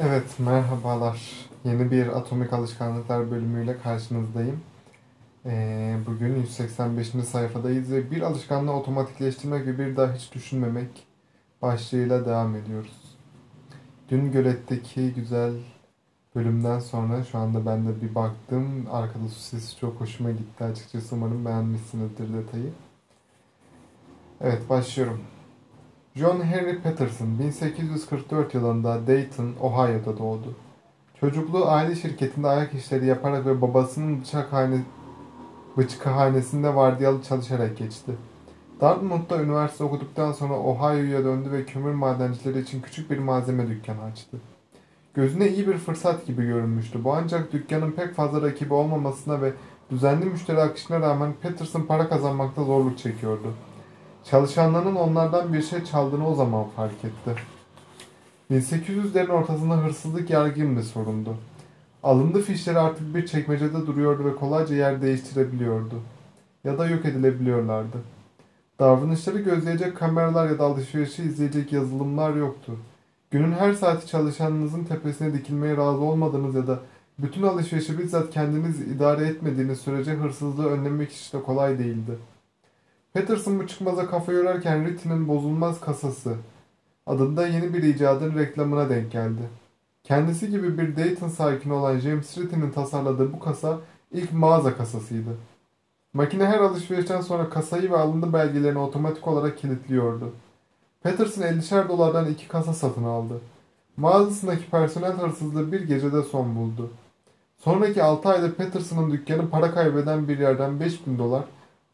Evet, merhabalar. Yeni bir Atomik Alışkanlıklar bölümüyle karşınızdayım. Ee, bugün 185. sayfadayız ve bir alışkanlığı otomatikleştirmek ve bir daha hiç düşünmemek başlığıyla devam ediyoruz. Dün göletteki güzel bölümden sonra şu anda ben de bir baktım. Arkada su sesi çok hoşuma gitti açıkçası. Umarım beğenmişsinizdir detayı. Evet, başlıyorum. John Henry Patterson 1844 yılında Dayton, Ohio'da doğdu. Çocukluğu aile şirketinde ayak işleri yaparak ve babasının bıçakhane, bıçkıhanesinde vardiyalı çalışarak geçti. Dartmouth'ta üniversite okuduktan sonra Ohio'ya döndü ve kömür madencileri için küçük bir malzeme dükkanı açtı. Gözüne iyi bir fırsat gibi görünmüştü. Bu ancak dükkanın pek fazla rakibi olmamasına ve düzenli müşteri akışına rağmen Patterson para kazanmakta zorluk çekiyordu. Çalışanlarının onlardan bir şey çaldığını o zaman fark etti. 1800'lerin ortasında hırsızlık yargın bir sorundu. Alındı fişleri artık bir çekmecede duruyordu ve kolayca yer değiştirebiliyordu. Ya da yok edilebiliyorlardı. Davranışları gözleyecek kameralar ya da alışverişi izleyecek yazılımlar yoktu. Günün her saati çalışanınızın tepesine dikilmeye razı olmadığınız ya da bütün alışverişi bizzat kendiniz idare etmediğiniz sürece hırsızlığı önlemek hiç de kolay değildi. Patterson bu çıkmaza kafa yorarken Ritty'nin bozulmaz kasası adında yeni bir icadın reklamına denk geldi. Kendisi gibi bir Dayton sakini olan James Ritty'nin tasarladığı bu kasa ilk mağaza kasasıydı. Makine her alışverişten sonra kasayı ve alındı belgelerini otomatik olarak kilitliyordu. Patterson 50'şer dolardan iki kasa satın aldı. Mağazasındaki personel hırsızlığı bir gecede son buldu. Sonraki 6 ayda Patterson'ın dükkanı para kaybeden bir yerden 5000 dolar,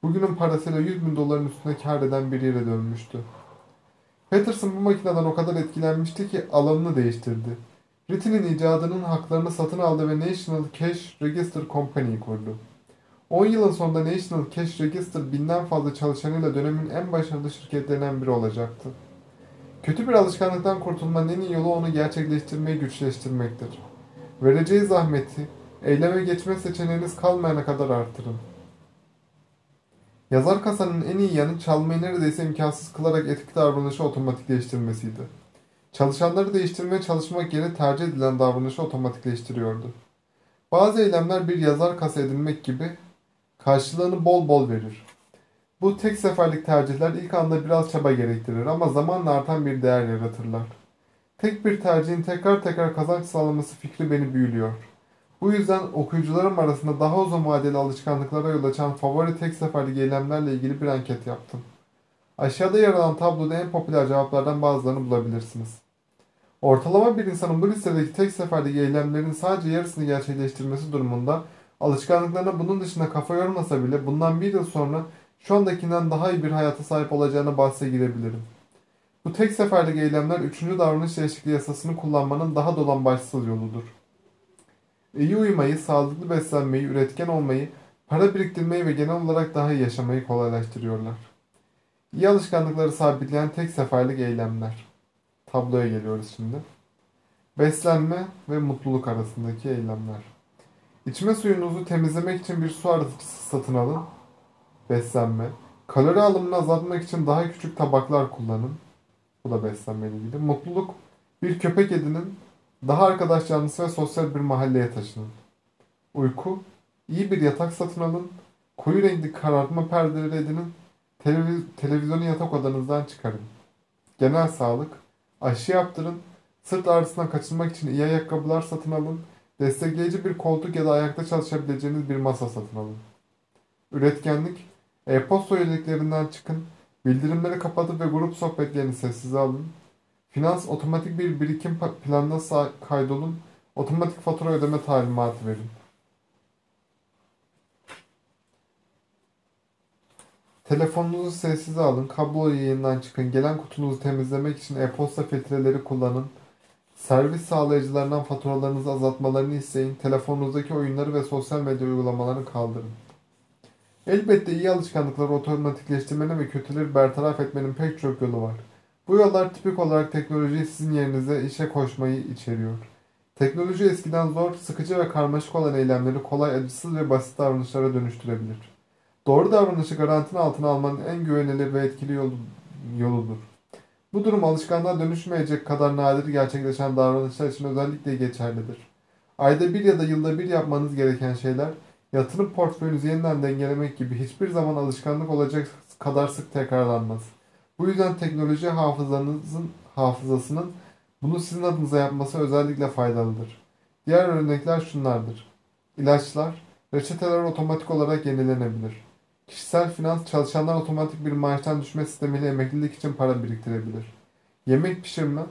bugünün parasıyla 100 bin doların üstüne kar eden bir yere dönmüştü. Patterson bu makineden o kadar etkilenmişti ki alanını değiştirdi. Ritty'nin icadının haklarını satın aldı ve National Cash Register Company'yi kurdu. 10 yılın sonunda National Cash Register binden fazla çalışanıyla dönemin en başarılı şirketlerinden biri olacaktı. Kötü bir alışkanlıktan kurtulmanın en iyi yolu onu gerçekleştirmeyi güçleştirmektir. Vereceği zahmeti, eyleme geçme seçeneğiniz kalmayana kadar artırın. Yazar kasanın en iyi yanı çalmayı neredeyse imkansız kılarak etik davranışı otomatikleştirmesiydi. Çalışanları değiştirmeye çalışmak yerine tercih edilen davranışı otomatikleştiriyordu. Bazı eylemler bir yazar kasa edinmek gibi karşılığını bol bol verir. Bu tek seferlik tercihler ilk anda biraz çaba gerektirir ama zamanla artan bir değer yaratırlar. Tek bir tercihin tekrar tekrar kazanç sağlaması fikri beni büyülüyor. Bu yüzden okuyucularım arasında daha uzun vadeli alışkanlıklara yol açan favori tek seferlik eylemlerle ilgili bir anket yaptım. Aşağıda yer alan tabloda en popüler cevaplardan bazılarını bulabilirsiniz. Ortalama bir insanın bu listedeki tek seferlik eylemlerin sadece yarısını gerçekleştirmesi durumunda alışkanlıklarına bunun dışında kafa yormasa bile bundan bir yıl sonra şu andakinden daha iyi bir hayata sahip olacağına bahse girebilirim. Bu tek seferlik eylemler 3. davranış değişikliği yasasını kullanmanın daha dolambaçsız yoludur. İyi uyumayı, sağlıklı beslenmeyi, üretken olmayı, para biriktirmeyi ve genel olarak daha iyi yaşamayı kolaylaştırıyorlar. İyi alışkanlıkları sabitleyen tek seferlik eylemler. Tabloya geliyoruz şimdi. Beslenme ve mutluluk arasındaki eylemler. İçme suyunuzu temizlemek için bir su arıtıcısı satın alın. Beslenme. Kalori alımını azaltmak için daha küçük tabaklar kullanın. Bu da beslenmeyle ilgili. Mutluluk. Bir köpek edinin. Daha arkadaş canlısı ve sosyal bir mahalleye taşının. Uyku. iyi bir yatak satın alın. Koyu renkli karartma perdeleri edinin. Televiz televizyonu yatak odanızdan çıkarın. Genel sağlık. Aşı yaptırın. Sırt ağrısından kaçınmak için iyi ayakkabılar satın alın. Destekleyici bir koltuk ya da ayakta çalışabileceğiniz bir masa satın alın. Üretkenlik. E-posta üyeliklerinden çıkın. Bildirimleri kapatın ve grup sohbetlerini sessize alın. Finans otomatik bir birikim planına kaydolun. Otomatik fatura ödeme talimatı verin. Telefonunuzu sessize alın. Kablo yayından çıkın. Gelen kutunuzu temizlemek için e-posta filtreleri kullanın. Servis sağlayıcılarından faturalarınızı azaltmalarını isteyin. Telefonunuzdaki oyunları ve sosyal medya uygulamalarını kaldırın. Elbette iyi alışkanlıkları otomatikleştirmenin ve kötüleri bertaraf etmenin pek çok yolu var. Bu yollar tipik olarak teknolojiyi sizin yerinize işe koşmayı içeriyor. Teknoloji eskiden zor, sıkıcı ve karmaşık olan eylemleri kolay, acısız ve basit davranışlara dönüştürebilir. Doğru davranışı garantinin altına almanın en güvenilir ve etkili yolu, yoludur. Bu durum alışkanlığa dönüşmeyecek kadar nadir gerçekleşen davranışlar için özellikle geçerlidir. Ayda bir ya da yılda bir yapmanız gereken şeyler, yatırım portföyünüzü yeniden dengelemek gibi hiçbir zaman alışkanlık olacak kadar sık tekrarlanmaz. Bu yüzden teknoloji hafızanızın hafızasının bunu sizin adınıza yapması özellikle faydalıdır. Diğer örnekler şunlardır. İlaçlar, reçeteler otomatik olarak yenilenebilir. Kişisel finans çalışanlar otomatik bir maaştan düşme sistemiyle emeklilik için para biriktirebilir. Yemek pişirme,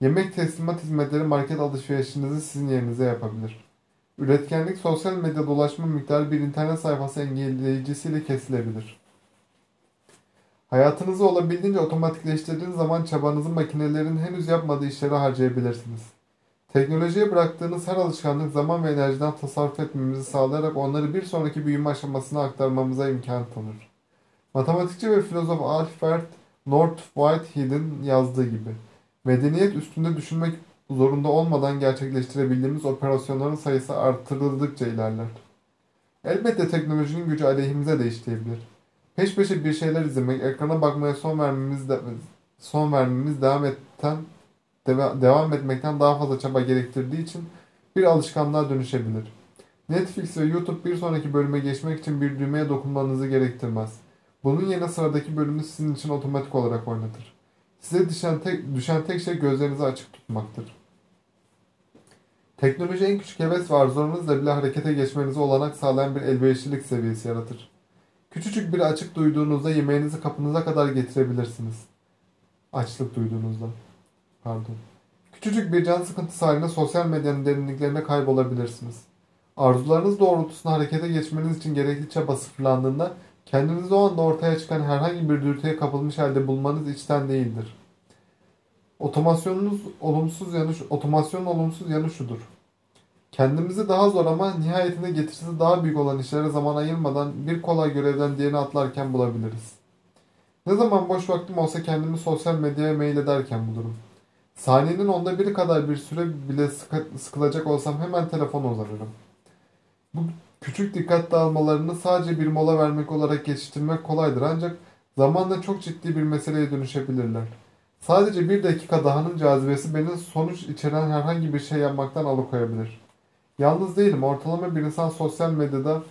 yemek teslimat hizmetleri market alışverişinizi sizin yerinize yapabilir. Üretkenlik sosyal medya dolaşma miktarı bir internet sayfası engelleyicisiyle kesilebilir. Hayatınızı olabildiğince otomatikleştirdiğiniz zaman çabanızı makinelerin henüz yapmadığı işlere harcayabilirsiniz. Teknolojiye bıraktığınız her alışkanlık zaman ve enerjiden tasarruf etmemizi sağlayarak onları bir sonraki büyüme aşamasına aktarmamıza imkan tanır. Matematikçi ve filozof Alfred North Whitehead'in yazdığı gibi, medeniyet üstünde düşünmek zorunda olmadan gerçekleştirebildiğimiz operasyonların sayısı artırıldıkça ilerler. Elbette teknolojinin gücü aleyhimize de işleyebilir. Peş peşe bir şeyler izlemek, ekrana bakmaya son vermemiz de, son vermemiz devam eten devam etmekten daha fazla çaba gerektirdiği için bir alışkanlığa dönüşebilir. Netflix ve YouTube bir sonraki bölüme geçmek için bir düğmeye dokunmanızı gerektirmez. Bunun yerine sıradaki bölümü sizin için otomatik olarak oynatır. Size düşen tek, düşen tek şey gözlerinizi açık tutmaktır. Teknoloji en küçük heves ve arzularınızla bile harekete geçmenize olanak sağlayan bir elverişlilik seviyesi yaratır. Küçücük bir açık duyduğunuzda yemeğinizi kapınıza kadar getirebilirsiniz. Açlık duyduğunuzda. Pardon. Küçücük bir can sıkıntısı halinde sosyal medyanın derinliklerine kaybolabilirsiniz. Arzularınız doğrultusunda harekete geçmeniz için gerekli çaba sıfırlandığında kendinizi o anda ortaya çıkan herhangi bir dürtüye kapılmış halde bulmanız içten değildir. Otomasyonunuz olumsuz yanı, otomasyonun olumsuz yanı şudur. Kendimizi daha zor ama nihayetinde getirisi daha büyük olan işlere zaman ayırmadan bir kolay görevden diğerine atlarken bulabiliriz. Ne zaman boş vaktim olsa kendimi sosyal medyaya mail ederken bulurum. Saniyenin onda biri kadar bir süre bile sıkı, sıkılacak olsam hemen telefona uzanırım. Bu küçük dikkat dağılmalarını sadece bir mola vermek olarak geçiştirmek kolaydır ancak zamanla çok ciddi bir meseleye dönüşebilirler. Sadece bir dakika dahanın cazibesi beni sonuç içeren herhangi bir şey yapmaktan alıkoyabilir. Yalnız değilim. Ortalama bir insan sosyal medyada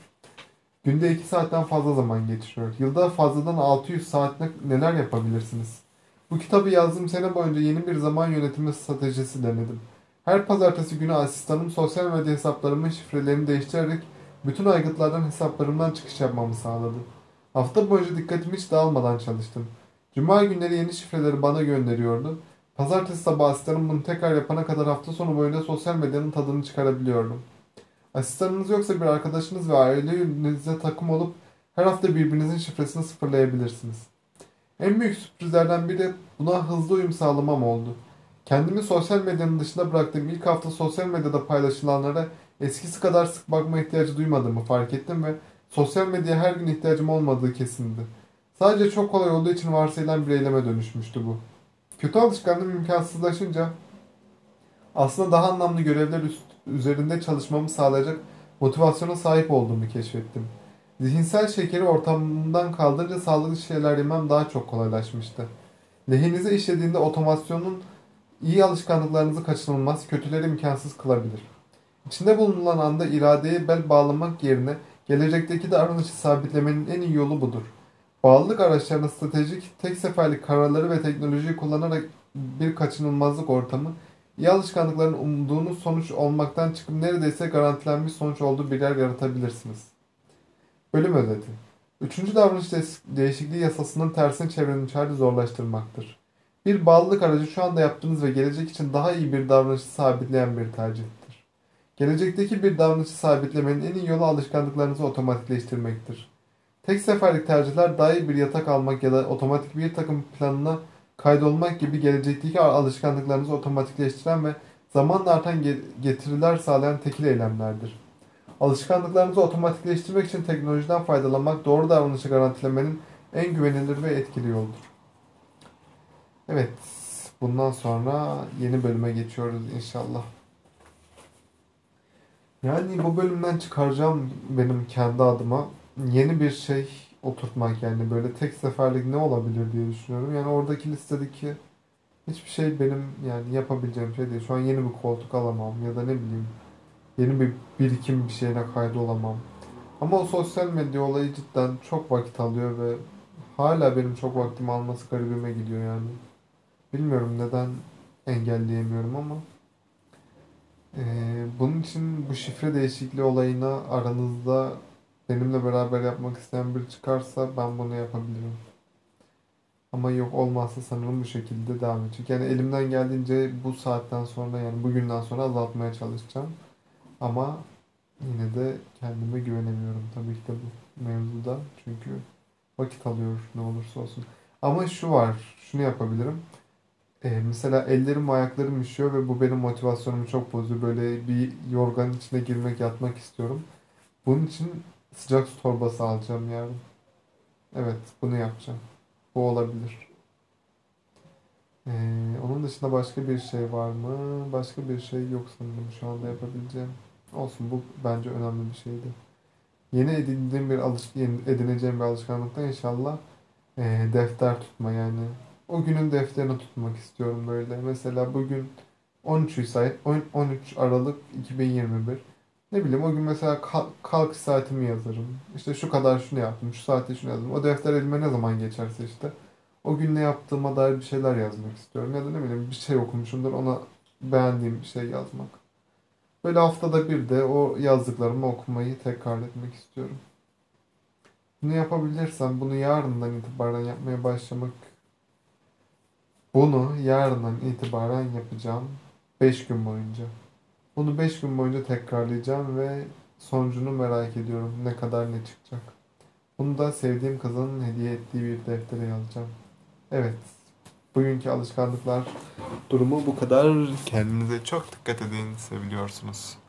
günde 2 saatten fazla zaman geçiriyor. Yılda fazladan 600 saatte neler yapabilirsiniz? Bu kitabı yazdığım sene boyunca yeni bir zaman yönetimi stratejisi denedim. Her pazartesi günü asistanım sosyal medya hesaplarımın şifrelerini değiştirerek bütün aygıtlardan hesaplarımdan çıkış yapmamı sağladı. Hafta boyunca dikkatimi hiç dağılmadan çalıştım. Cuma günleri yeni şifreleri bana gönderiyordu. Pazartesi sabahı asistanım bunu tekrar yapana kadar hafta sonu boyunca sosyal medyanın tadını çıkarabiliyordum. Asistanınız yoksa bir arkadaşınız ve ailenize takım olup her hafta birbirinizin şifresini sıfırlayabilirsiniz. En büyük sürprizlerden biri buna hızlı uyum sağlamam oldu. Kendimi sosyal medyanın dışında bıraktığım ilk hafta sosyal medyada paylaşılanlara eskisi kadar sık bakma ihtiyacı duymadığımı fark ettim ve sosyal medyaya her gün ihtiyacım olmadığı kesindi. Sadece çok kolay olduğu için varsayılan bir eyleme dönüşmüştü bu. Kötü alışkanlığım imkansızlaşınca aslında daha anlamlı görevler üst, üzerinde çalışmamı sağlayacak motivasyona sahip olduğumu keşfettim. Zihinsel şekeri ortamından kaldırınca sağlıklı şeyler yemem daha çok kolaylaşmıştı. Lehinize işlediğinde otomasyonun iyi alışkanlıklarınızı kaçınılmaz, kötüleri imkansız kılabilir. İçinde bulunan anda iradeye bel bağlamak yerine gelecekteki davranışı sabitlemenin en iyi yolu budur. Bağlılık araçlarının stratejik, tek seferlik kararları ve teknolojiyi kullanarak bir kaçınılmazlık ortamı, iyi alışkanlıkların umduğunuz sonuç olmaktan çıkıp neredeyse garantilenmiş sonuç olduğu bir yer yaratabilirsiniz. Bölüm özeti. Üçüncü davranış değişikliği yasasının tersini çevrenin hali zorlaştırmaktır. Bir bağlılık aracı şu anda yaptığınız ve gelecek için daha iyi bir davranışı sabitleyen bir tercihtir. Gelecekteki bir davranışı sabitlemenin en iyi yolu alışkanlıklarınızı otomatikleştirmektir. Tek seferlik tercihler iyi bir yatak almak ya da otomatik bir takım planına kaydolmak gibi gelecekteki alışkanlıklarınızı otomatikleştiren ve zamanla artan getiriler sağlayan tekil eylemlerdir. Alışkanlıklarınızı otomatikleştirmek için teknolojiden faydalanmak doğru davranışı garantilemenin en güvenilir ve etkili yoldur. Evet, bundan sonra yeni bölüme geçiyoruz inşallah. Yani bu bölümden çıkaracağım benim kendi adıma yeni bir şey oturtmak yani böyle tek seferlik ne olabilir diye düşünüyorum. Yani oradaki listedeki Hiçbir şey benim yani yapabileceğim şey değil. Şu an yeni bir koltuk alamam ya da ne bileyim yeni bir birikim bir şeyine kaydolamam. Ama o sosyal medya olayı cidden çok vakit alıyor ve hala benim çok vaktimi alması garibime gidiyor yani. Bilmiyorum neden engelleyemiyorum ama eee, bunun için bu şifre değişikliği olayına aranızda benimle beraber yapmak isteyen biri çıkarsa ben bunu yapabilirim. Ama yok olmazsa sanırım bu şekilde devam edecek. Yani elimden geldiğince bu saatten sonra yani bugünden sonra azaltmaya çalışacağım. Ama yine de kendime güvenemiyorum tabii ki de bu mevzuda. Çünkü vakit alıyor ne olursa olsun. Ama şu var, şunu yapabilirim. Ee, mesela ellerim ayaklarım üşüyor ve bu benim motivasyonumu çok bozuyor. Böyle bir yorganın içine girmek, yatmak istiyorum. Bunun için sıcak su torbası alacağım yarın. Evet, bunu yapacağım. Bu olabilir. Ee, onun dışında başka bir şey var mı? Başka bir şey yok sanırım şu anda yapabileceğim. Olsun bu bence önemli bir şeydi. Yeni edindiğim bir alış edineceğim bir alışkanlıkta inşallah e, defter tutma yani. O günün defterini tutmak istiyorum böyle. Mesela bugün 13 ise 10 13 Aralık 2021. Ne bileyim o gün mesela kalk, saatimi yazarım. İşte şu kadar şunu yaptım, şu saatte şunu yazdım. O defter elime ne zaman geçerse işte. O gün ne yaptığıma dair bir şeyler yazmak istiyorum. Ya da ne bileyim bir şey okumuşumdur ona beğendiğim bir şey yazmak. Böyle haftada bir de o yazdıklarımı okumayı tekrar etmek istiyorum. Bunu yapabilirsem bunu yarından itibaren yapmaya başlamak bunu yarından itibaren yapacağım 5 gün boyunca. Bunu 5 gün boyunca tekrarlayacağım ve sonucunu merak ediyorum. Ne kadar ne çıkacak. Bunu da sevdiğim kızın hediye ettiği bir deftere yazacağım. Evet. Bugünkü alışkanlıklar durumu bu kadar. Kendinize çok dikkat edin. Seviliyorsunuz.